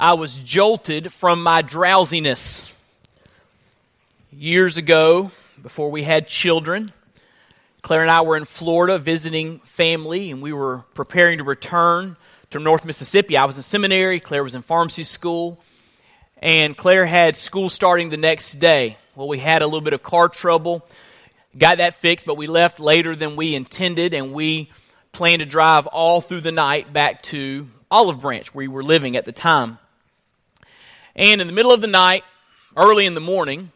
I was jolted from my drowsiness. Years ago, before we had children, Claire and I were in Florida visiting family, and we were preparing to return to North Mississippi. I was in seminary, Claire was in pharmacy school, and Claire had school starting the next day. Well, we had a little bit of car trouble, got that fixed, but we left later than we intended, and we planned to drive all through the night back to Olive Branch, where we were living at the time. And in the middle of the night, early in the morning,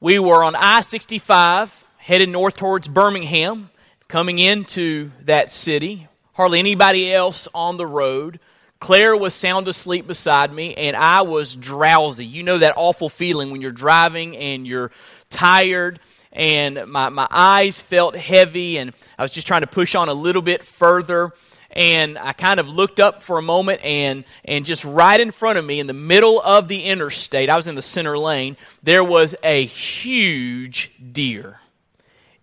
we were on I 65 headed north towards Birmingham, coming into that city. Hardly anybody else on the road. Claire was sound asleep beside me, and I was drowsy. You know that awful feeling when you're driving and you're tired, and my, my eyes felt heavy, and I was just trying to push on a little bit further. And I kind of looked up for a moment, and, and just right in front of me, in the middle of the interstate, I was in the center lane, there was a huge deer.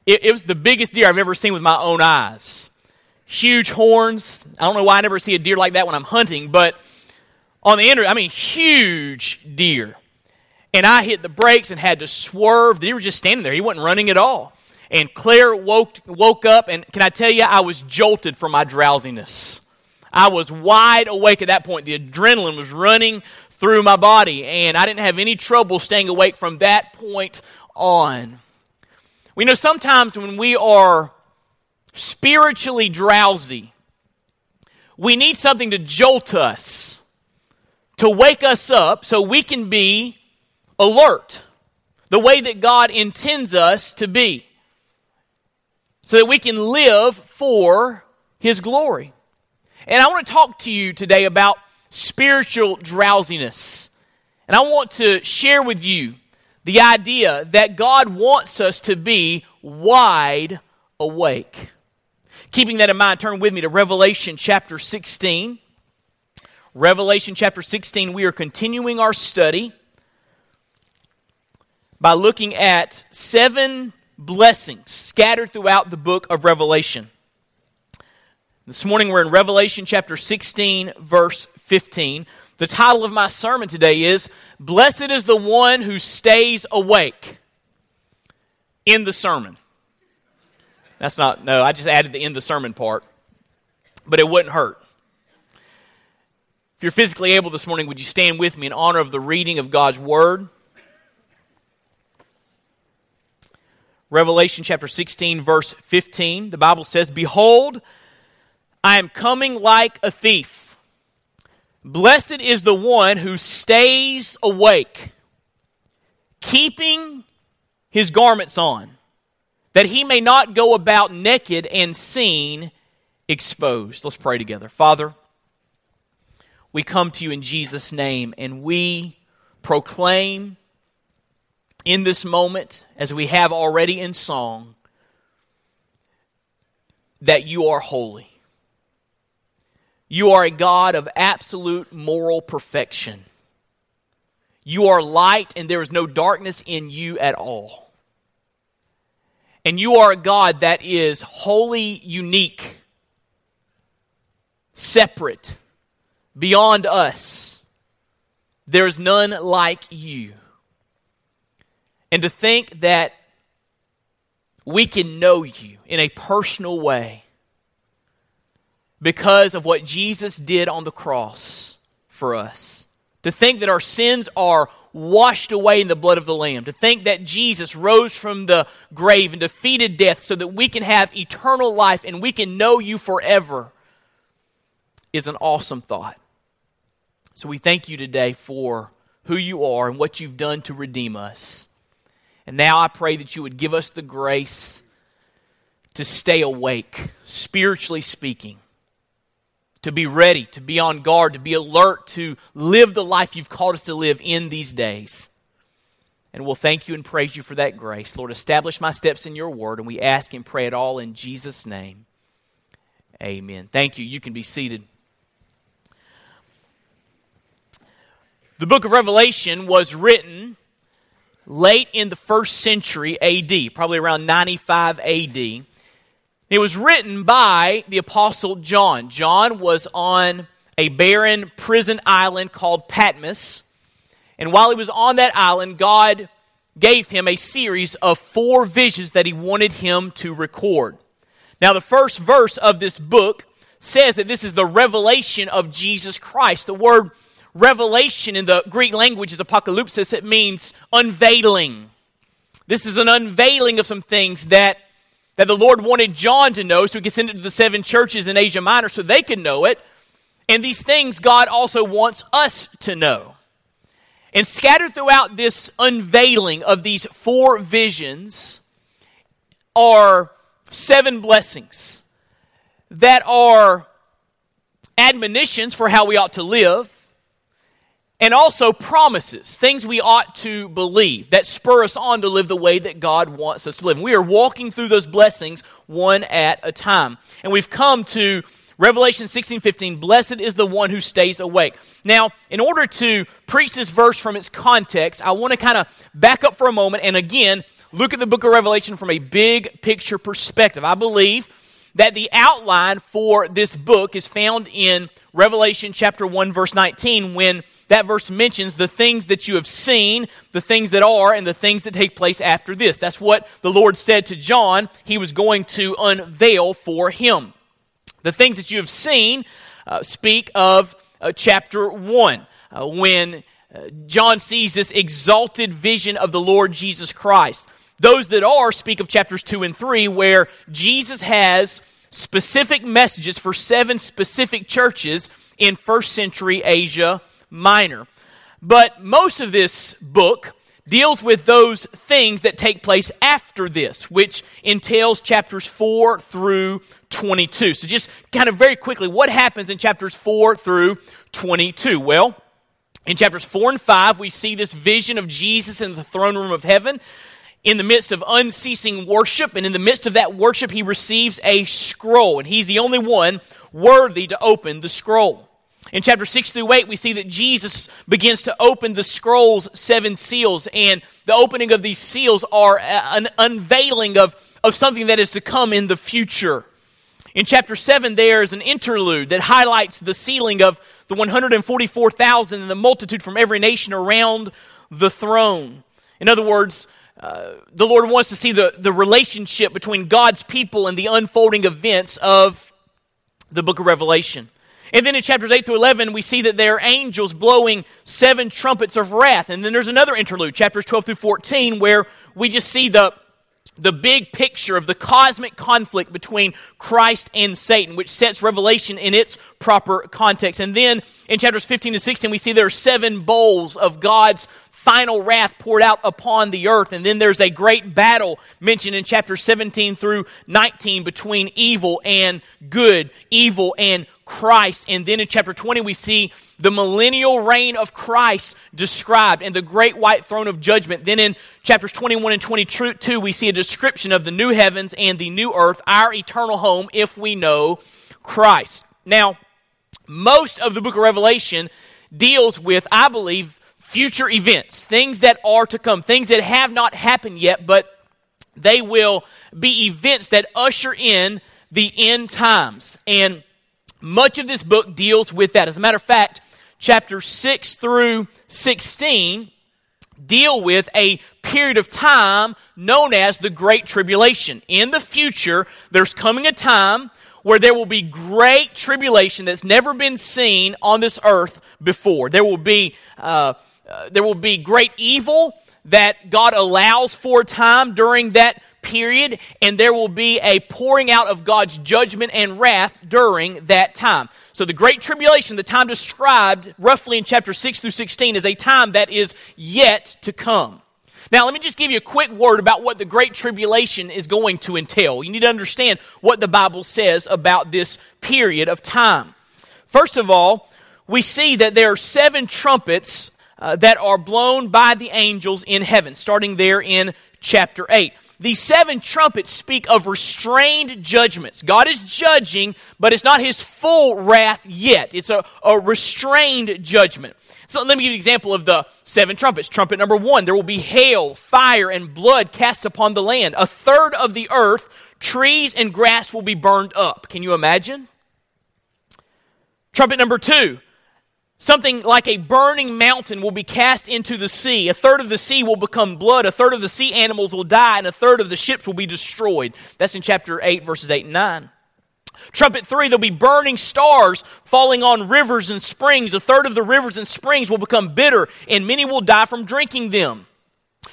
It, it was the biggest deer I've ever seen with my own eyes huge horns. I don't know why I never see a deer like that when I'm hunting, but on the internet, I mean, huge deer. And I hit the brakes and had to swerve. The deer was just standing there. He wasn't running at all. And Claire woke, woke up, and can I tell you, I was jolted from my drowsiness. I was wide awake at that point. The adrenaline was running through my body, and I didn't have any trouble staying awake from that point on. We know sometimes when we are spiritually drowsy. We need something to jolt us, to wake us up so we can be alert the way that God intends us to be, so that we can live for His glory. And I want to talk to you today about spiritual drowsiness. And I want to share with you the idea that God wants us to be wide awake. Keeping that in mind, turn with me to Revelation chapter 16. Revelation chapter 16, we are continuing our study by looking at seven blessings scattered throughout the book of Revelation. This morning we're in Revelation chapter 16, verse 15. The title of my sermon today is Blessed is the one who stays awake in the sermon. That's not, no, I just added the of the sermon part. But it wouldn't hurt. If you're physically able this morning, would you stand with me in honor of the reading of God's Word? Revelation chapter 16, verse 15, the Bible says, Behold, I am coming like a thief. Blessed is the one who stays awake, keeping his garments on that he may not go about naked and seen exposed. Let's pray together. Father, we come to you in Jesus' name and we proclaim in this moment, as we have already in song, that you are holy. You are a God of absolute moral perfection. You are light, and there is no darkness in you at all. And you are a God that is wholly unique, separate, beyond us. There is none like you. And to think that we can know you in a personal way because of what Jesus did on the cross for us. To think that our sins are washed away in the blood of the Lamb. To think that Jesus rose from the grave and defeated death so that we can have eternal life and we can know you forever is an awesome thought. So we thank you today for who you are and what you've done to redeem us. And now I pray that you would give us the grace to stay awake, spiritually speaking to be ready, to be on guard, to be alert, to live the life you've called us to live in these days. And we'll thank you and praise you for that grace. Lord, establish my steps in your word, and we ask and pray it all in Jesus' name. Amen. Thank you. You can be seated. The book of Revelation was written late in the first century AD, probably around 95 AD. It was written by the Apostle John. John was on a barren prison island called Patmos. And while he was on that island, God gave him a series of four visions that he wanted him to record. Now, the first verse of this book says that this is the revelation of Jesus Christ. The word revelation in the Greek language is apocalypsis, it means unveiling. This is an unveiling of some things that, that the Lord wanted John to know so he could send it to the seven churches in Asia Minor so they could know it. And these things God also wants us to know. And scattered throughout this unveiling of these four visions are seven blessings that are admonitions for how we ought to live, and also promises, things we ought to believe that spur us on to live the way that God wants us to live. And we are walking through those blessings one at a time. And we've come to Revelation 16 15, blessed is the one who stays awake. Now, in order to preach this verse from its context, I want to kind of back up for a moment and again look at the book of Revelation from a big picture perspective. I believe that the outline for this book is found in Revelation chapter 1, verse 19, when that verse mentions the things that you have seen, the things that are, and the things that take place after this. That's what the Lord said to John he was going to unveil for him. The things that you have seen uh, speak of uh, chapter 1, uh, when uh, John sees this exalted vision of the Lord Jesus Christ. Those that are speak of chapters 2 and 3, where Jesus has specific messages for seven specific churches in first century Asia Minor. But most of this book deals with those things that take place after this, which entails chapters 4 through 22. So, just kind of very quickly, what happens in chapters 4 through 22? Well, in chapters 4 and 5, we see this vision of Jesus in the throne room of heaven in the midst of unceasing worship. And in the midst of that worship, he receives a scroll. And he's the only one worthy to open the scroll. In chapter 6 through 8, we see that Jesus begins to open the scroll's seven seals, and the opening of these seals are an unveiling of, of something that is to come in the future. In chapter 7, there is an interlude that highlights the sealing of the 144,000 and the multitude from every nation around the throne. In other words, the Lord wants to see the, the relationship between God's people and the unfolding events of the book of Revelation. And then in chapters 8 through 11, we see that there are angels blowing seven trumpets of wrath. And then there's another interlude, chapters 12 through 14, where we just see the, the big picture of the cosmic conflict between Christ and Satan, which sets Revelation in its proper context. And then in chapters 15 to 16, we see there are seven bowls of God's final wrath poured out upon the earth. And then there's a great battle mentioned in chapter 17 through 19 between evil and good, evil and Christ. And then in chapter 20, we see the millennial reign of Christ described and the great white throne of judgment. Then in chapters 21 and 22, we see a description of the new heavens and the new earth, our eternal home, if we know Christ. Now, most of the book of Revelation deals with, I believe, future events, things that are to come, things that have not happened yet, but they will be events that usher in the end times. And much of this book deals with that. As a matter of fact, chapters 6 through 16 deal with a period of time known as the Great Tribulation. In the future, there's coming a time where there will be great tribulation that's never been seen on this earth before. There will be, uh, uh, there will be great evil that God allows for time during that period, and there will be a pouring out of God's judgment and wrath during that time. So, the Great Tribulation, the time described roughly in chapter 6 through 16, is a time that is yet to come. Now, let me just give you a quick word about what the Great Tribulation is going to entail. You need to understand what the Bible says about this period of time. First of all, we see that there are seven trumpets uh, that are blown by the angels in heaven, starting there in chapter 8 these seven trumpets speak of restrained judgments. God is judging, but it's not his full wrath yet. It's a, a restrained judgment. So let me give you an example of the seven trumpets. Trumpet number one there will be hail, fire, and blood cast upon the land. A third of the earth, trees, and grass will be burned up. Can you imagine? Trumpet number two, something like a burning mountain will be cast into the sea. A third of the sea will become blood, a third of the sea animals will die, and a third of the ships will be destroyed. That's in chapter 8, verses 8 and 9. Trumpet three, there'll be burning stars falling on rivers and springs. A third of the rivers and springs will become bitter, and many will die from drinking them.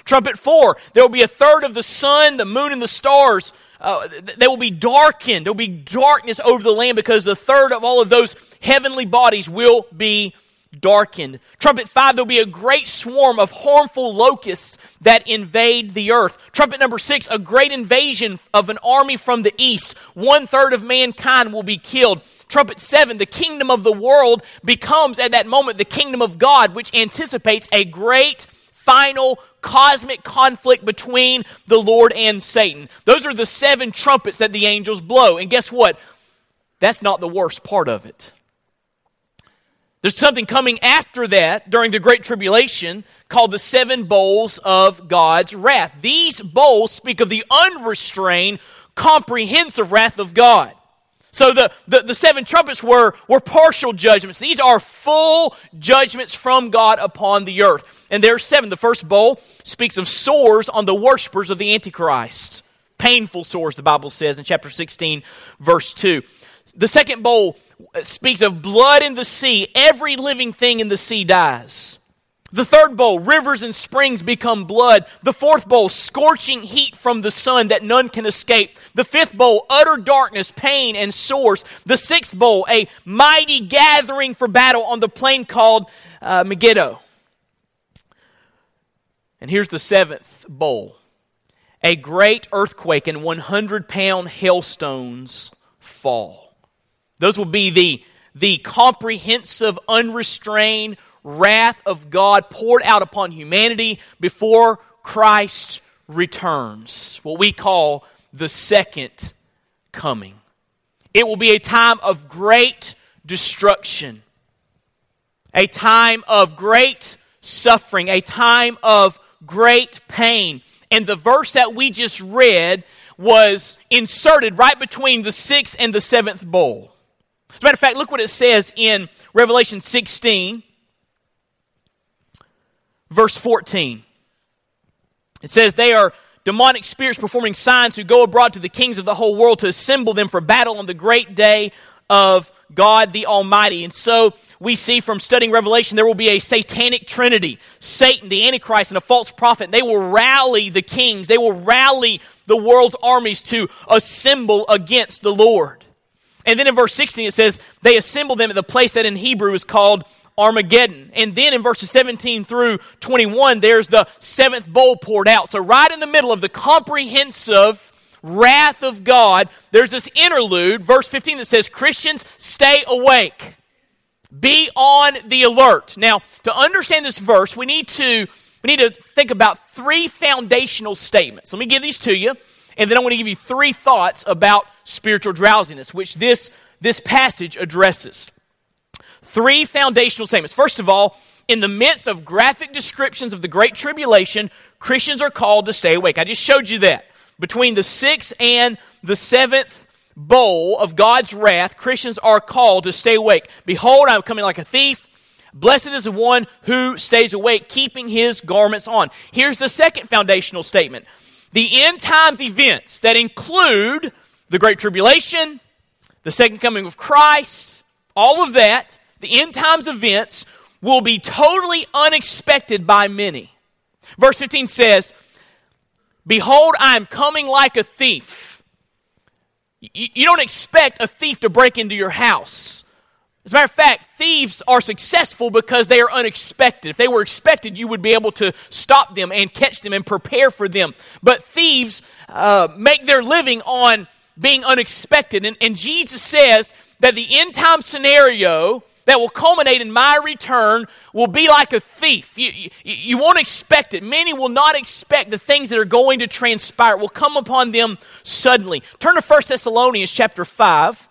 Trumpet four, there will be a third of the sun, the moon, and the stars uh, they will be darkened. There will be darkness over the land because the third of all of those heavenly bodies will be darkened. Trumpet five, there'll be a great swarm of harmful locusts that invade the earth. Trumpet number six, a great invasion of an army from the east. One third of mankind will be killed. Trumpet seven, the kingdom of the world becomes at that moment the kingdom of God, which anticipates a great final cosmic conflict between the Lord and Satan. Those are the seven trumpets that the angels blow. And guess what? That's not the worst part of it. There's something coming after that during the Great Tribulation called the seven bowls of God's wrath. These bowls speak of the unrestrained, comprehensive wrath of God. So the, the, the, seven trumpets were, were partial judgments. These are full judgments from God upon the earth. And there are seven. The first bowl speaks of sores on the worshippers of the Antichrist. Painful sores, the Bible says in chapter 16, verse 2. The second bowl speaks of blood in the sea. Every living thing in the sea dies. The third bowl, rivers and springs become blood. The fourth bowl, scorching heat from the sun that none can escape. The fifth bowl, utter darkness, pain, and sores. The sixth bowl, a mighty gathering for battle on the plain called uh, Megiddo. And here's the seventh bowl a great earthquake and 100 pound hailstones fall. Those will be the, the comprehensive, unrestrained, wrath of God poured out upon humanity before Christ returns. What we call the second coming. It will be a time of great destruction, a time of great suffering, a time of great pain. And the verse that we just read was inserted right between the sixth and the seventh bowl. As a matter of fact, look what it says in Revelation 16 verse 14. It says, They are demonic spirits performing signs who go abroad to the kings of the whole world to assemble them for battle on the great day of God the Almighty. And so we see from studying Revelation there will be a satanic trinity Satan, the Antichrist, and a false prophet. They will rally the kings, they will rally the world's armies to assemble against the Lord. And then in verse 16 it says, They assemble them at the place that in Hebrew is called Armageddon. And then in verses 17 through 21, there's the seventh bowl poured out. So, right in the middle of the comprehensive wrath of God, there's this interlude, verse 15, that says, Christians, stay awake. Be on the alert. Now, to understand this verse, we need to we need to think about three foundational statements. Let me give these to you, and then I want to give you three thoughts about spiritual drowsiness, which this, this passage addresses. Three foundational statements. First of all, in the midst of graphic descriptions of the Great Tribulation, Christians are called to stay awake. I just showed you that. Between the sixth and the seventh bowl of God's wrath, Christians are called to stay awake. Behold, I'm coming like a thief. Blessed is the one who stays awake, keeping his garments on. Here's the second foundational statement the end times events that include the Great Tribulation, the second coming of Christ, all of that the end times events will be totally unexpected by many. Verse 15 says, Behold, I am coming like a thief. You don't expect a thief to break into your house. As a matter of fact, thieves are successful because they are unexpected. If they were expected, you would be able to stop them and catch them and prepare for them. But thieves uh, make their living on being unexpected. And, and Jesus says that the end time scenario that will culminate in my return will be like a thief. You, you, you, won't expect it. Many will not expect the things that are going to transpire. It will come upon them suddenly. Turn to 1 Thessalonians chapter 5.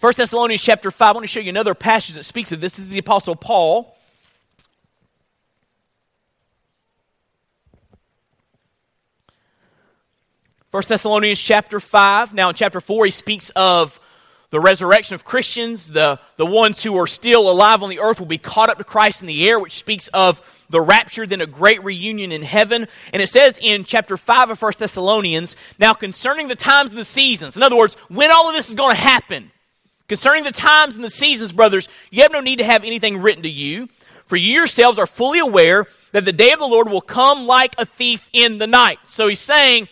1 Thessalonians chapter 5. I want to show you another passage that speaks of this. This is the Apostle Paul. First Thessalonians chapter 5. Now in chapter 4, he speaks of the resurrection of Christians, the, the ones who are still alive on the earth will be caught up to Christ in the air, which speaks of the rapture, then a great reunion in heaven. And it says in chapter 5 of 1 Thessalonians, now concerning the times and the seasons, in other words, when all of this is going to happen, concerning the times and the seasons, brothers, you have no need to have anything written to you, for you yourselves are fully aware that the day of the Lord will come like a thief in the night. So he's saying,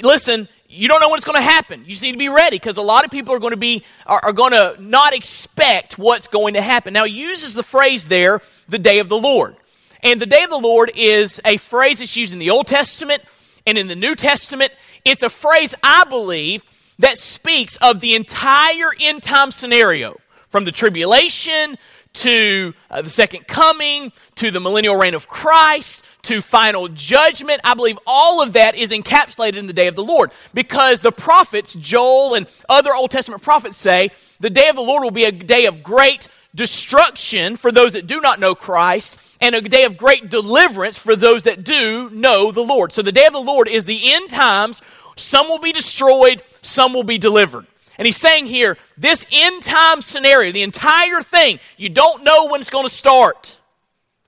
listen, you don't know what's going to happen. You just need to be ready because a lot of people are going to be are, are, going to not expect what's going to happen. Now, he uses the phrase there, the day of the Lord. And the day of the Lord is a phrase that's used in the Old Testament and in the New Testament. It's a phrase, I believe, that speaks of the entire end time scenario from the tribulation to uh, the second coming, to the millennial reign of Christ, to final judgment. I believe all of that is encapsulated in the day of the Lord because the prophets, Joel and other Old Testament prophets say the day of the Lord will be a day of great destruction for those that do not know Christ and a day of great deliverance for those that do know the Lord. So the day of the Lord is the end times. Some will be destroyed, some will be delivered. And he's saying here, this end time scenario, the entire thing, you don't know when it's going to start.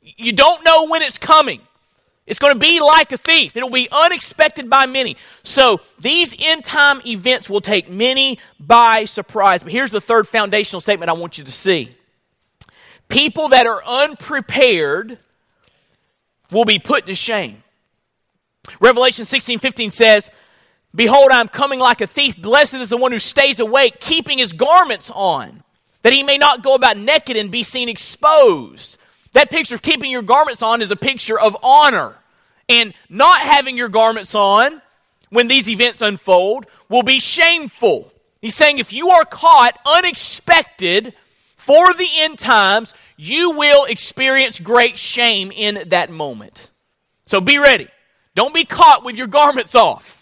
You don't know when it's coming. It's going to be like a thief. It'll be unexpected by many. So these end time events will take many by surprise. But here's the third foundational statement I want you to see people that are unprepared will be put to shame. Revelation 16 15 says, Behold, I am coming like a thief. Blessed is the one who stays awake, keeping his garments on, that he may not go about naked and be seen exposed. That picture of keeping your garments on is a picture of honor. And not having your garments on when these events unfold will be shameful. He's saying if you are caught unexpected for the end times, you will experience great shame in that moment. So be ready. Don't be caught with your garments off.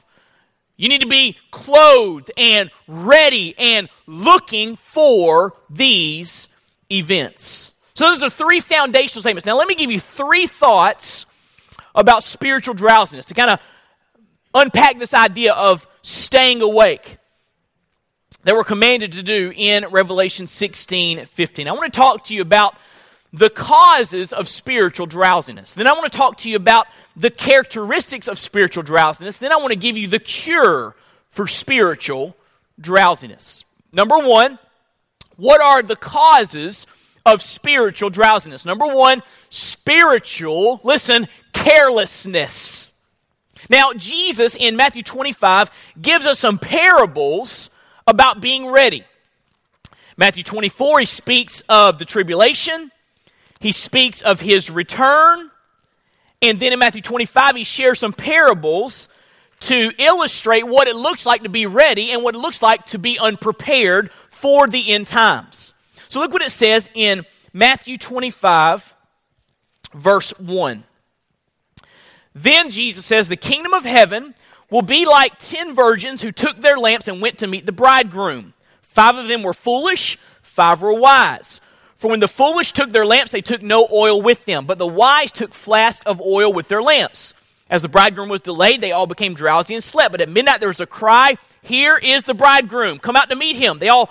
You need to be clothed and ready and looking for these events. So, those are three foundational statements. Now, let me give you three thoughts about spiritual drowsiness to kind of unpack this idea of staying awake that we're commanded to do in Revelation 16 15. I want to talk to you about the causes of spiritual drowsiness. Then I want to talk to you about the characteristics of spiritual drowsiness. Then I want to give you the cure for spiritual drowsiness. Number one, what are the causes of spiritual drowsiness? Number one, spiritual, listen, carelessness. Now, Jesus in Matthew 25 gives us some parables about being ready. Matthew 24, he speaks of the tribulation, he speaks of his return, and then in Matthew 25, he shares some parables to illustrate what it looks like to be ready and what it looks like to be unprepared for the end times. So look what it says in Matthew 25, verse 1. Then Jesus says, The kingdom of heaven will be like ten virgins who took their lamps and went to meet the bridegroom. Five of them were foolish, five were wise. For when the foolish took their lamps, they took no oil with them, but the wise took flasks of oil with their lamps. As the bridegroom was delayed, they all became drowsy and slept. But at midnight there was a cry, Here is the bridegroom, come out to meet him. They all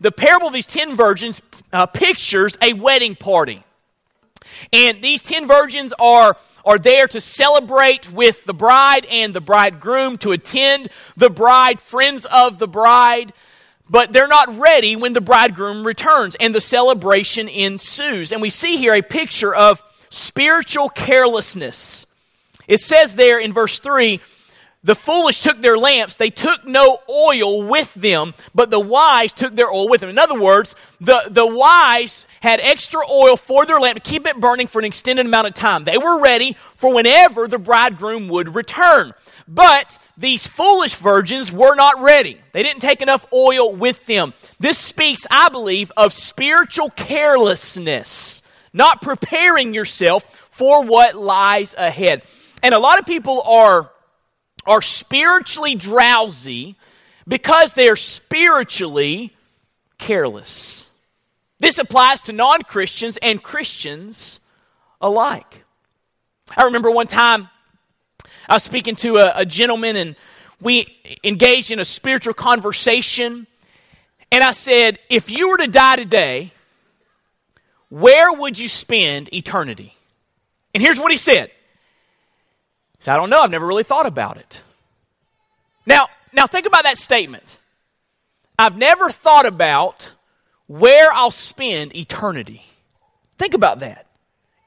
The parable of these ten virgins uh, pictures a wedding party. And these ten virgins are are there to celebrate with the bride and the bridegroom, to attend the bride, friends of the bride, but they're not ready when the bridegroom returns and the celebration ensues. And we see here a picture of spiritual carelessness. It says there in verse 3 the foolish took their lamps, they took no oil with them, but the wise took their oil with them. In other words, the, the wise had extra oil for their lamp to keep it burning for an extended amount of time. They were ready for whenever the bridegroom would return. But these foolish virgins were not ready. They didn't take enough oil with them. This speaks, I believe, of spiritual carelessness, not preparing yourself for what lies ahead. And a lot of people are are spiritually drowsy because they're spiritually careless. This applies to non Christians and Christians alike. I remember one time I was speaking to a, a, gentleman and we engaged in a spiritual conversation. And I said, If you were to die today, where would you spend eternity? And here's what he said so I don't know. I've never really thought about it. Now, now think about that statement. I've never thought about where I'll spend eternity. Think about that.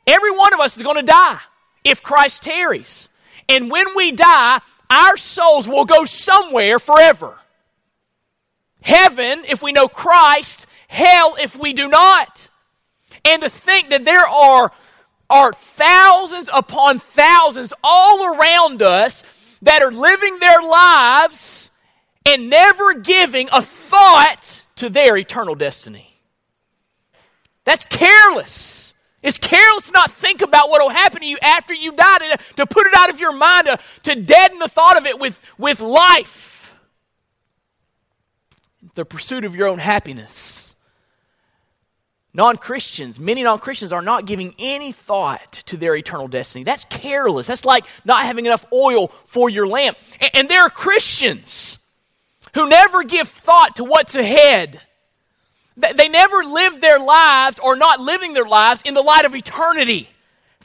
Every one of us is going to die if Christ tarries. And when we die, our souls will go somewhere forever. Heaven, if we know Christ, hell, if we do not. And to think that there are are thousands upon thousands all around us that are living their lives and never giving a thought to their eternal destiny. That's careless. It's careless to not think about what will happen to you after you die, to, to put it out of your mind, to, to deaden the thought of it with, with life. The pursuit of your own happiness. Non Christians, many non Christians are not giving any thought to their eternal destiny. That's careless. That's like not having enough oil for your lamp. And, and there are Christians who never give thought to what's ahead. They never live their lives or not living their lives in the light of eternity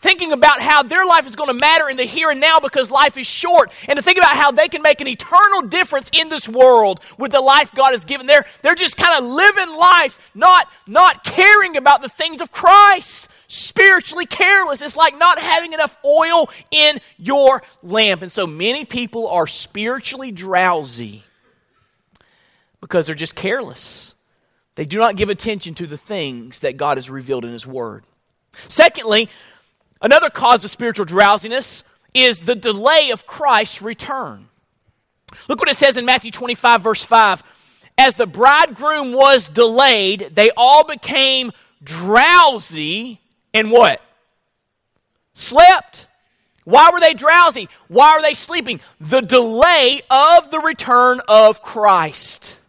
thinking about how their life is going to matter in the here and now because life is short, and to think about how they can make an eternal difference in this world with the life God has given. They're, they're just kind of living life, not, not caring about the things of Christ. Spiritually careless. It's like not having enough oil in your lamp. And so many people are spiritually drowsy because they're just careless. They do not give attention to the things that God has revealed in His Word. Secondly, Another cause of spiritual drowsiness is the delay of Christ's return. Look what it says in Matthew 25, verse 5. As the bridegroom was delayed, they all became drowsy and what? Slept. Why were they drowsy? Why were they sleeping? The delay of the return of Christ.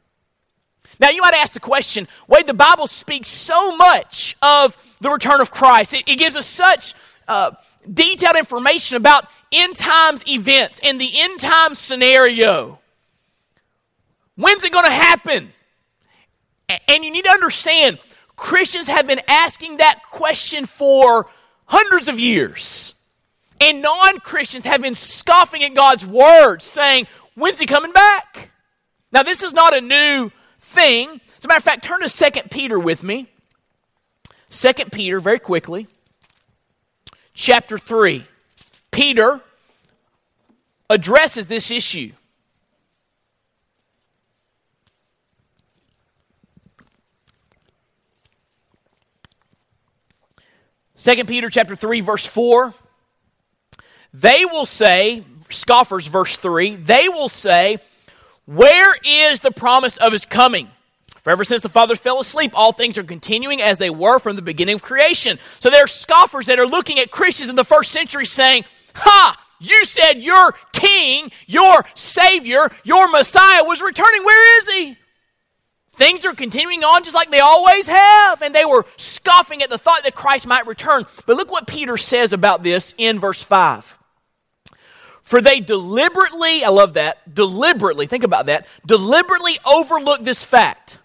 Now, you might ask the question Wade, the Bible speaks so much of the return of Christ. It, it gives us such uh, detailed information about end times events and the end time scenario. When's it going to happen? And you need to understand, Christians have been asking that question for hundreds of years. And non Christians have been scoffing at God's word, saying, When's he coming back? Now, this is not a new thing. As a matter of fact, turn to 2 Peter with me. 2 Peter, very quickly chapter 3. Peter addresses this issue. Second Peter chapter 3 verse 4 They will say scoffers verse 3 they will say where is the promise of his coming for ever since the fathers fell asleep, all things are continuing as they were from the beginning of creation. So there are scoffers that are looking at Christians in the first century saying, Ha! You said your king, your savior, your Messiah was returning. Where is he? Things are continuing on just like they always have. And they were scoffing at the thought that Christ might return. But look what Peter says about this in verse 5. For they deliberately, I love that, deliberately, think about that, deliberately overlook this fact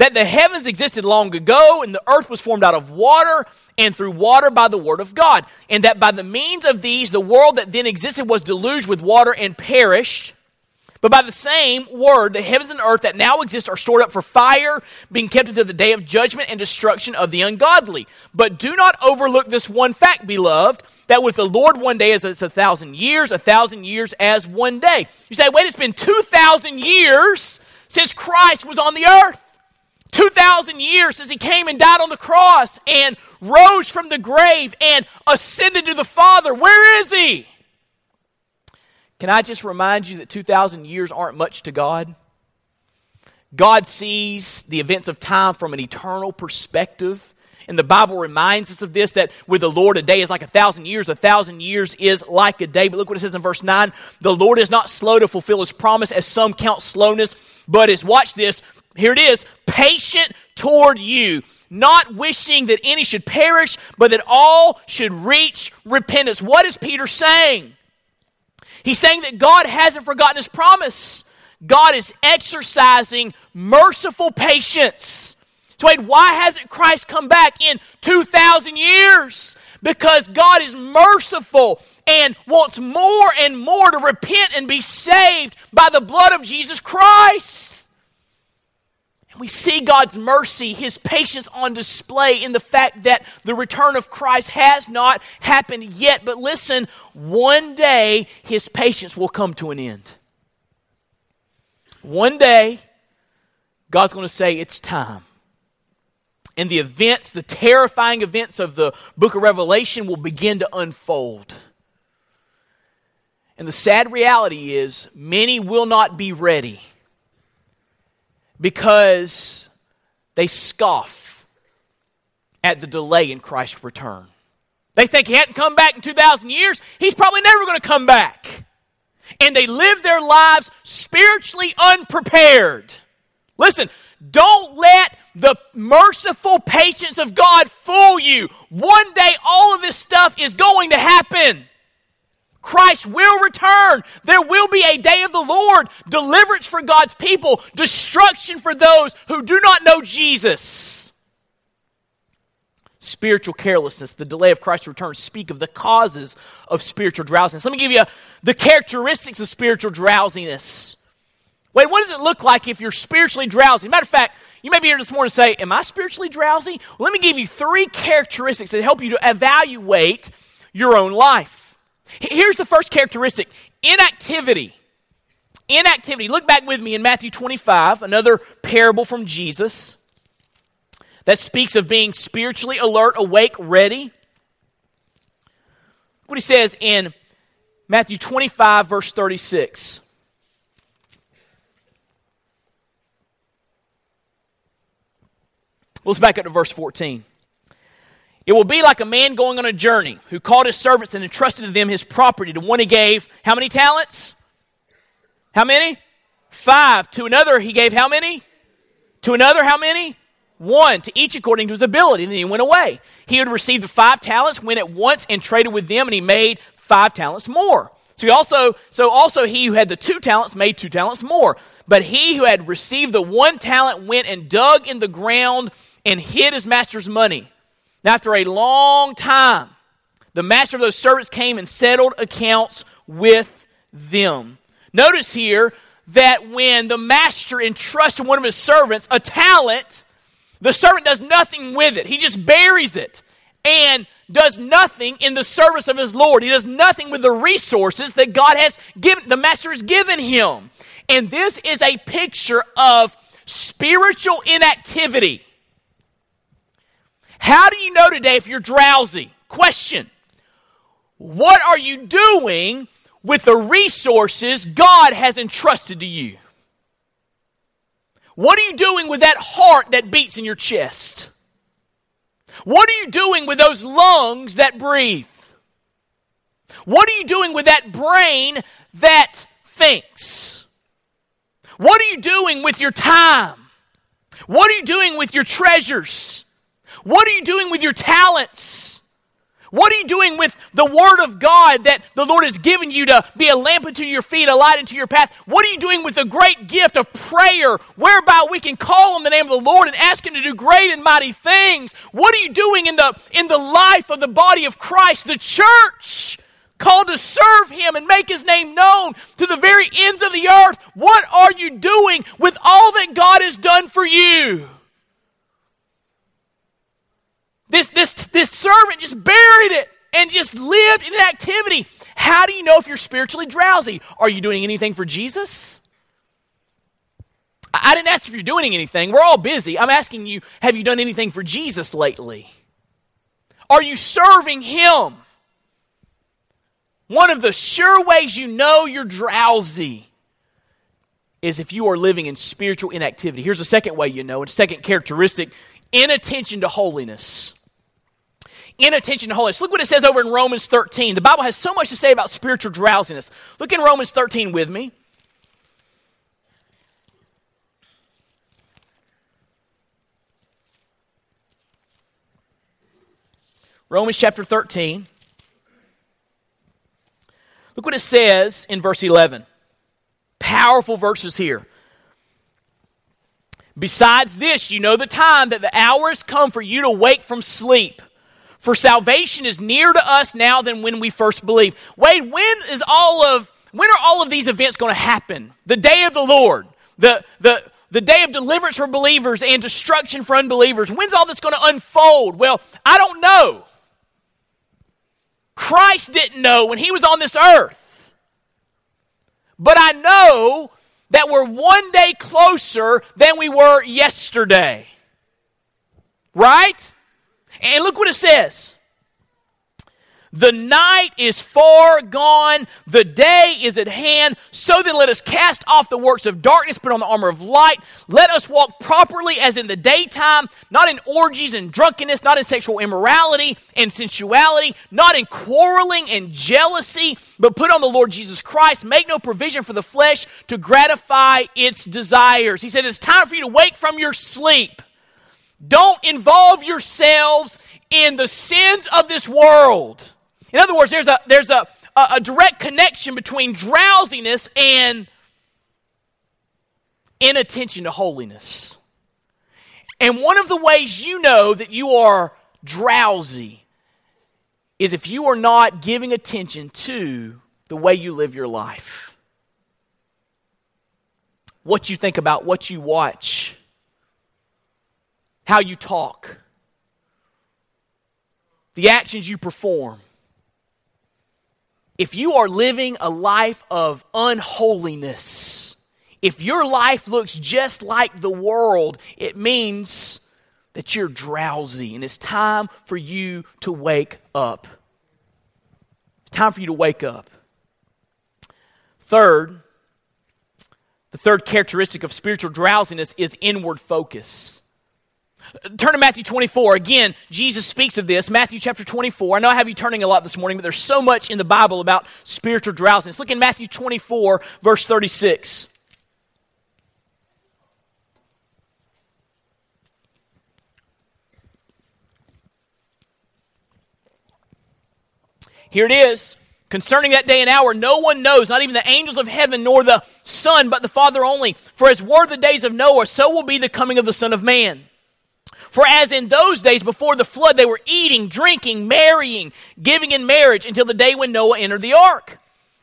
that the heavens existed long ago and the earth was formed out of water and through water by the word of God, and that by the means of these the world that then existed was deluged with water and perished. But by the same word, the heavens and earth that now exist are stored up for fire, being kept until the day of judgment and destruction of the ungodly. But do not overlook this one fact, beloved, that with the Lord one day is as a thousand years, a thousand years as one day. You say, wait, it's been 2,000 years since Christ was on the earth. 2,000 years since he came and died on the cross and rose from the grave and ascended to the Father. Where is he? Can I just remind you that 2,000 years aren't much to God? God sees the events of time from an eternal perspective. And the Bible reminds us of this that with the Lord, a day is like a thousand years, a thousand years is like a day. But look what it says in verse 9 the Lord is not slow to fulfill his promise, as some count slowness, but is, watch this, here it is, patient toward you, not wishing that any should perish, but that all should reach repentance. What is Peter saying? He's saying that God hasn't forgotten his promise. God is exercising merciful patience. So, wait, why hasn't Christ come back in 2,000 years? Because God is merciful and wants more and more to repent and be saved by the blood of Jesus Christ. And we see God's mercy, His patience on display in the fact that the return of Christ has not happened yet. But listen, one day His patience will come to an end. One day, God's going to say, It's time. And the events, the terrifying events of the book of Revelation will begin to unfold. And the sad reality is, many will not be ready because they scoff at the delay in Christ's return. They think he hadn't come back in 2,000 years, he's probably never going to come back. And they live their lives spiritually unprepared. Listen, don't let the merciful patience of God fool you. One day, all of this stuff is going to happen. Christ will return. There will be a day of the Lord, deliverance for God's people, destruction for those who do not know Jesus. Spiritual carelessness, the delay of Christ's return, speak of the causes of spiritual drowsiness. Let me give you the characteristics of spiritual drowsiness. Wait, what does it look like if you're spiritually drowsy? Matter of fact, you may be here this morning and say, Am I spiritually drowsy? Well, let me give you three characteristics that help you to evaluate your own life. Here's the first characteristic inactivity. Inactivity. Look back with me in Matthew 25, another parable from Jesus that speaks of being spiritually alert, awake, ready. What he says in Matthew 25, verse 36. Let's back up to verse 14. It will be like a man going on a journey who called his servants and entrusted to them his property. To one he gave how many talents? How many? Five. To another he gave how many? To another how many? One. To each according to his ability. And then he went away. He had received the five talents, went at once and traded with them, and he made five talents more. So he also, so also he who had the two talents made two talents more. But he who had received the one talent went and dug in the ground and hid his master's money. Now, after a long time, the master of those servants came and settled accounts with them. Notice here that when the master entrusts one of his servants a talent, the servant does nothing with it. He just buries it and does nothing in the service of his Lord. He does nothing with the resources that God has given, the master has given him. And this is a picture of spiritual inactivity. How do you know today if you're drowsy? Question What are you doing with the resources God has entrusted to you? What are you doing with that heart that beats in your chest? What are you doing with those lungs that breathe? What are you doing with that brain that thinks? What are you doing with your time? What are you doing with your treasures? What are you doing with your talents? What are you doing with the Word of God that the Lord has given you to be a lamp unto your feet, a light unto your path? What are you doing with the great gift of prayer, whereby we can call on the name of the Lord and ask Him to do great and mighty things? What are you doing in the, in the life of the body of Christ, the church? called to serve Him and make His name known to the very ends of the earth. What are you doing with all that God has done for you? This, this, this servant just buried it and just lived in activity. How do you know if you're spiritually drowsy? Are you doing anything for Jesus? I didn't ask if you're doing anything. We're all busy. I'm asking you, have you done anything for Jesus lately? Are you serving Him? One of the sure ways you know you're drowsy is if you are living in spiritual inactivity. Here's a second way you know, a second characteristic inattention to holiness. Inattention to holiness. Look what it says over in Romans 13. The Bible has so much to say about spiritual drowsiness. Look in Romans 13 with me. Romans chapter 13. Look what it says in verse 11. Powerful verses here. Besides this, you know the time that the hour has come for you to wake from sleep. For salvation is nearer to us now than when we first believed. Wade, when is all of when are all of these events going to happen? The day of the Lord, the the the day of deliverance for believers and destruction for unbelievers. When's all this going to unfold? Well, I don't know. Christ didn't know when he was on this earth. But I know that we're one day closer than we were yesterday. Right? And look what it says. The night is far gone, the day is at hand. So then let us cast off the works of darkness, put on the armor of light. Let us walk properly as in the daytime, not in orgies and drunkenness, not in sexual immorality and sensuality, not in quarreling and jealousy, but put on the Lord Jesus Christ. Make no provision for the flesh to gratify its desires. He said, It's time for you to wake from your sleep. Don't involve yourselves in the sins of this world. In other words, there's a, there's a, a, a direct connection between drowsiness and inattention to holiness. And one of the ways you know that you are drowsy is if you are not giving attention to the way you live your life. What you think about, what you watch, how you talk, the actions you perform if you are living a life of unholiness, if your life looks just like the world, it means that you're drowsy and it's time for you to wake up. It's time for you to wake up. Third, the third characteristic of spiritual drowsiness is inward focus. Turn to Matthew 24. Again, Jesus speaks of this. Matthew chapter 24. I know I have you turning a lot this morning, but there's so much in the Bible about spiritual drowsiness. Look in Matthew 24, verse 36. Here it is. Concerning that day and hour, no one knows, not even the angels of heaven, nor the Son, but the Father only. For as were the days of Noah, so will be the coming of the Son of Man. For as in those days before the flood, they were eating, drinking, marrying, giving in marriage until the day when Noah entered the ark.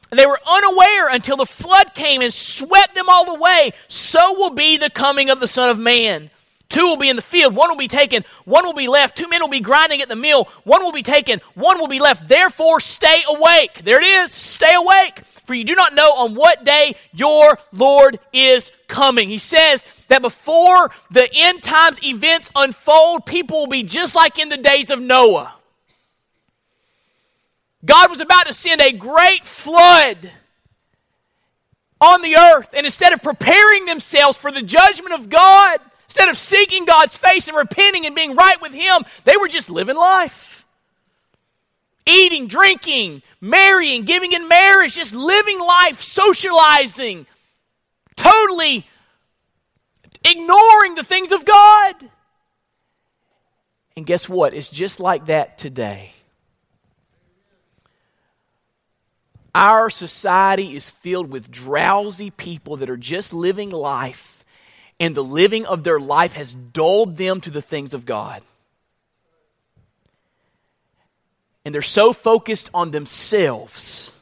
They were unaware until the flood came and swept them all away. So will be the coming of the Son of Man. Two will be in the field, one will be taken, one will be left. Two men will be grinding at the mill, one will be taken, one will be left. Therefore, stay awake. There it is, stay awake. For you do not know on what day your Lord is coming. He says that before the end times events unfold, people will be just like in the days of Noah. God was about to send a great flood on the earth, and instead of preparing themselves for the judgment of God, Instead of seeking God's face and repenting and being right with Him, they were just living life. Eating, drinking, marrying, giving in marriage, just living life, socializing, totally ignoring the things of God. And guess what? It's just like that today. Our society is filled with drowsy people that are just living life and the living of their life has dulled them to the things of God. and they're so focused on themselves,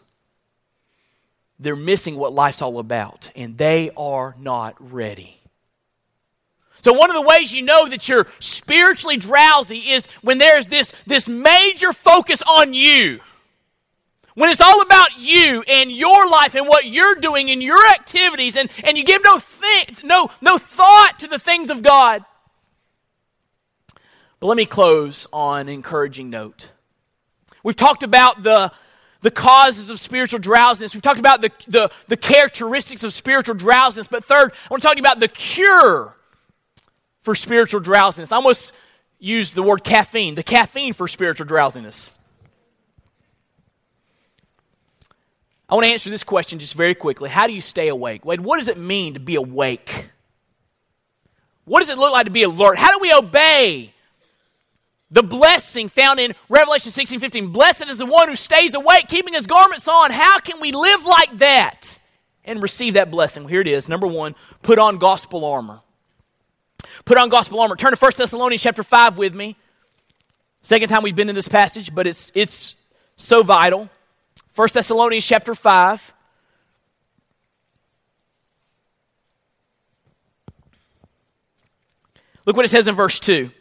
they're missing what life's all about, and they are not ready. So, one of the ways you know that you're spiritually drowsy is when there's this, this major focus on you. When it's all about you and your life and what you're doing and your activities, and, and you give no, th- no, no thought to the things of God. But let me close on an encouraging note. We've talked about the, the causes of spiritual drowsiness. We've talked about the, the, the characteristics of spiritual drowsiness. But third, I want to talk to you about the cure for spiritual drowsiness. I almost used the word caffeine, the caffeine for spiritual drowsiness. I want to answer this question just very quickly. How do you stay awake? Wade, what does it mean to be awake? What does it look like to be alert? How do we obey the blessing found in Revelation 16 15? Blessed is the one who stays awake, keeping his garments on. How can we live like that and receive that blessing? Well, here it is. Number one, put on gospel armor. Put on gospel armor. Turn to 1 Thessalonians chapter 5 with me. Second time we've been in this passage, but it's, it's so vital. 1 Thessalonians chapter 5. Look what it says in verse 2.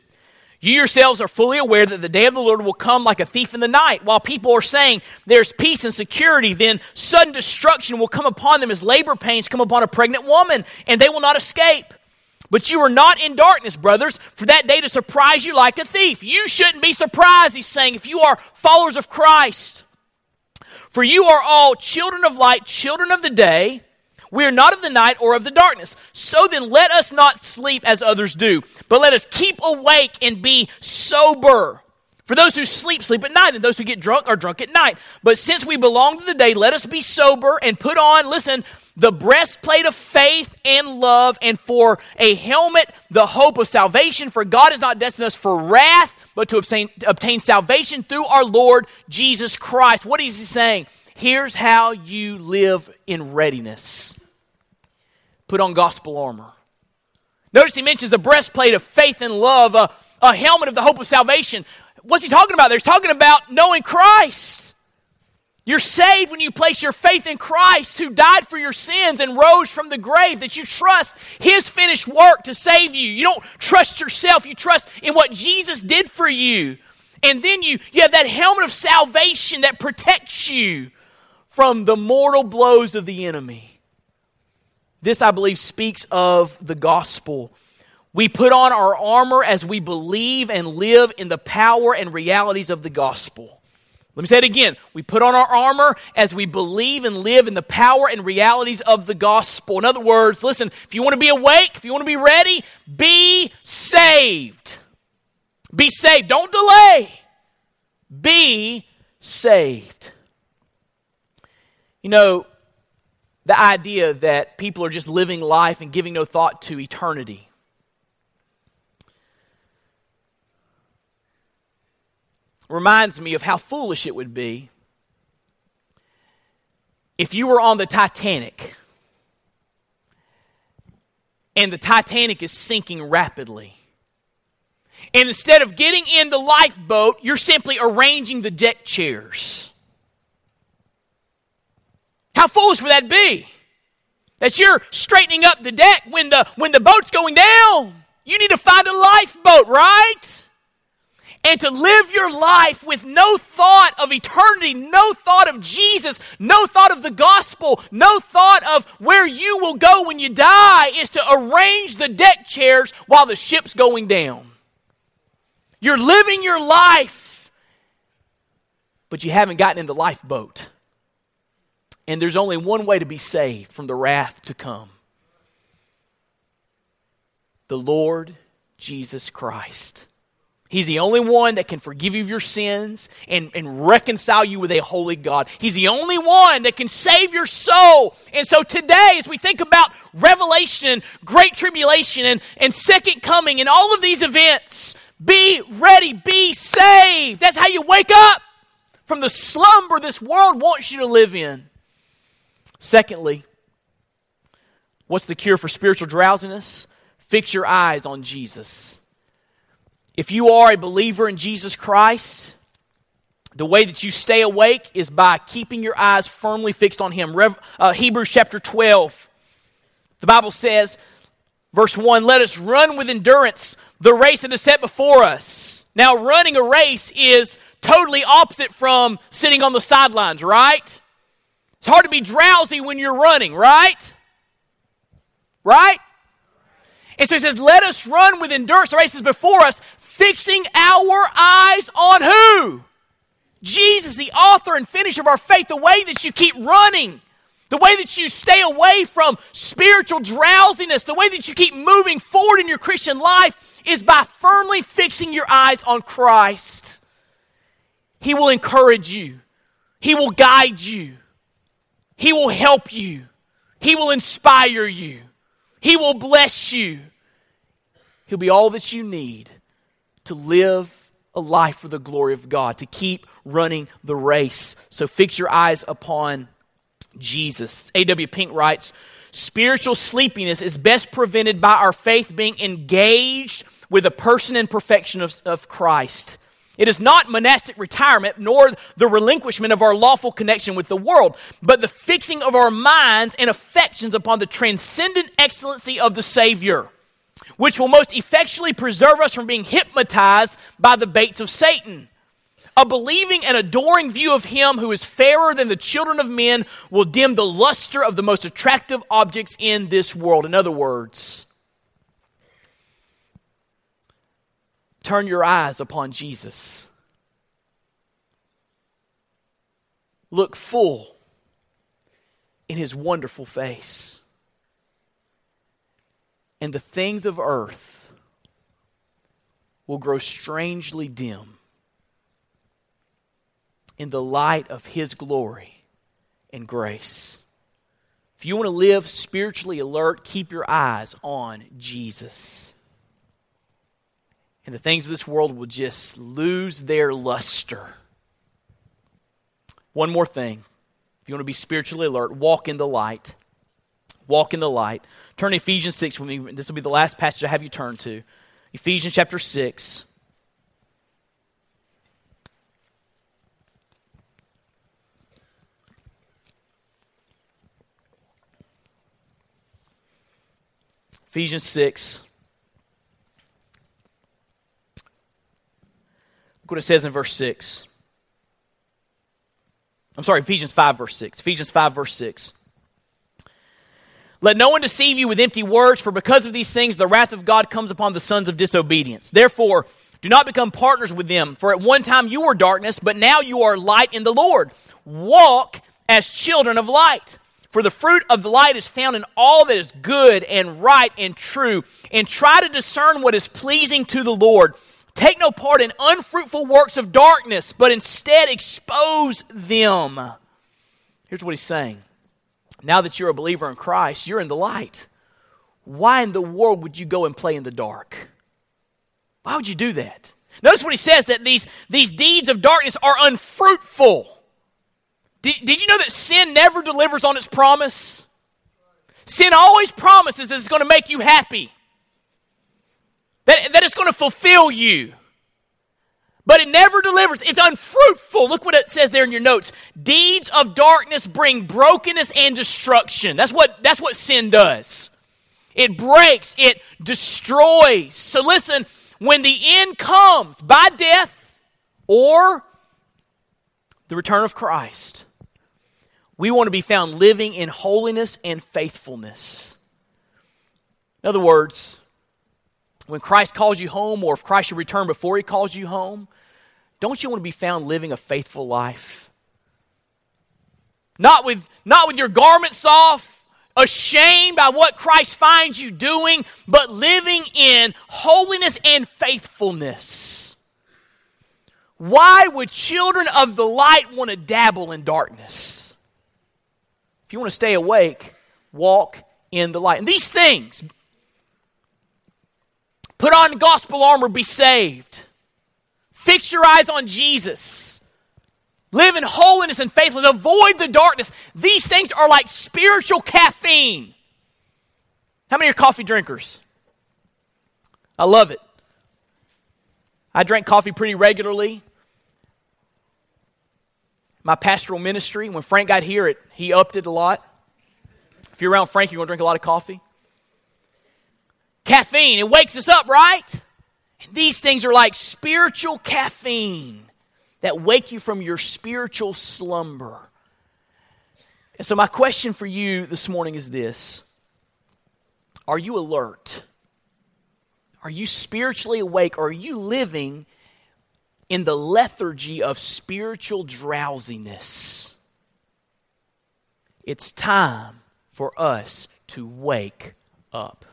You yourselves are fully aware that the day of the Lord will come like a thief in the night. While people are saying there's peace and security, then sudden destruction will come upon them as labor pains come upon a pregnant woman, and they will not escape. But you are not in darkness, brothers, for that day to surprise you like a thief. You shouldn't be surprised, he's saying, if you are followers of Christ. For you are all children of light, children of the day. We are not of the night or of the darkness. So then let us not sleep as others do, but let us keep awake and be sober. For those who sleep, sleep at night, and those who get drunk are drunk at night. But since we belong to the day, let us be sober and put on, listen, the breastplate of faith and love, and for a helmet, the hope of salvation. For God has not destined us for wrath, but to obtain, obtain salvation through our Lord Jesus Christ. What is he saying? Here's how you live in readiness put on gospel armor. Notice he mentions a breastplate of faith and love, a helmet of the hope of salvation. What's he talking about there? He's talking about knowing Christ. You're saved when you place your faith in Christ who died for your sins and rose from the grave, that you trust His finished work to save you. You don't trust yourself, you trust in what Jesus did for you. And then you, you have that helmet of salvation that protects you from the mortal blows of the enemy. This, I believe, speaks of the gospel. We put on our armor as we believe and live in the power and realities of the gospel. Let me say it again. We put on our armor as we believe and live in the power and realities of the gospel. In other words, listen, if you want to be awake, if you want to be ready, be saved. Be saved. Don't delay. Be saved. You know, the idea that people are just living life and giving no thought to eternity. Reminds me of how foolish it would be if you were on the Titanic and the Titanic is sinking rapidly. And instead of getting in the lifeboat, you're simply arranging the deck chairs. How foolish would that be? That you're straightening up the deck when the, when the boat's going down. You need to find a lifeboat, right? And to live your life with no thought of eternity, no thought of Jesus, no thought of the gospel, no thought of where you will go when you die is to arrange the deck chairs while the ship's going down. You're living your life, but you haven't gotten in the lifeboat. And there's only one way to be saved from the wrath to come the Lord Jesus Christ. He's the only one that can forgive you of your sins and, and reconcile you with a holy God. He's the only one that can save your soul. And so today, as we think about Revelation, Great Tribulation, and, and Second Coming, and all of these events, be ready, be saved. That's how you wake up from the slumber this world wants you to live in. Secondly, what's the cure for spiritual drowsiness? Fix your eyes on Jesus. If you are a believer in Jesus Christ, The way that you stay awake is by keeping your eyes firmly fixed on Him. Uh, Hebrews chapter 12. The Bible says, verse 1 Let us run with endurance the race that is set before us. Now, running a race is totally opposite from sitting on the sidelines, right? It's hard to be drowsy when you're running, right? Right? And so he says, Let us run with endurance the races before us, fixing our eyes on who? Jesus, the author and finisher of our faith, the way that you keep running, the way that you stay away from spiritual drowsiness, the way that you keep moving forward in your Christian life is by firmly fixing your eyes on Christ. He will encourage you, He will guide you, He will help you, He will inspire you, He will bless you. He'll be all that you need to live a life for the glory of God, to keep running the race. So fix your eyes upon Jesus. A.W. Pink writes Spiritual sleepiness is best prevented by our faith being engaged with the person and perfection of, of Christ. It is not monastic retirement nor the relinquishment of our lawful connection with the world, but the fixing of our minds and affections upon the transcendent excellency of the Savior which will most effectually preserve us from being hypnotized by the baits of Satan. A believing and adoring view of him who is fairer than the children of men will dim the luster of the most attractive objects in this world. In other words, turn your eyes upon Jesus. Look full in his wonderful face and the things of earth will grow strangely dim in the light of His glory and grace. If you want to live spiritually alert, keep your eyes on Jesus. And the things of this world will just lose their luster. One more thing. If you want to be spiritually alert, walk in the light. Walk in the light. Turn to Ephesians 6 with me. This will be the last passage I have you turn to. Ephesians chapter 6. Ephesians 6. Look what it says in verse 6. I'm sorry, Ephesians 5, verse 6. Ephesians 5, verse 6. Let no one deceive you with empty words, for because of these things the wrath of God comes upon the sons of disobedience. Therefore, do not become partners with them, for at one time you were darkness, but now you are light in the Lord. Walk as children of light. For the fruit of the light is found in all that is good and right and true, and try to discern what is pleasing to the Lord. Take no part in unfruitful works of darkness, but instead expose them. Here's what he's saying now that you're a believer in Christ, you're in the light. Why in the world would you go and play in the dark? Why would you do that? Notice what he says that these, these deeds of darkness are unfruitful. Did, did you know that sin never delivers on its promise? Sin always promises that it's going to make you happy, that, that it's going to fulfill you but it never delivers. It's unfruitful. Look what it says there in your notes. Deeds of darkness bring brokenness and destruction. That's what, that's what sin does. It breaks, it destroys. So listen, when the end comes by death or the return of Christ, we want to be found living in holiness and faithfulness. In other words, when Christ calls you home, or if Christ should return before he calls you home, don't you want to be found living a faithful life? Not with, not with your garments off, ashamed by what Christ finds you doing, but living in holiness and faithfulness. Why would children of the light want to dabble in darkness? If you want to stay awake, walk in the light. And these things, Put on gospel armor, be saved. Fix your eyes on Jesus. Live in holiness and faithfulness. Avoid the darkness. These things are like spiritual caffeine. How many are coffee drinkers? I love it. I drink coffee pretty regularly. my pastoral ministry. When Frank got here, it, he upped it a lot. If you're around Frank, you're going to drink a lot of coffee. Caffeine, it wakes us up, right? And these things are like spiritual caffeine that wake you from your spiritual slumber. And so, my question for you this morning is this Are you alert? Are you spiritually awake? Are you living in the lethargy of spiritual drowsiness? It's time for us to wake up.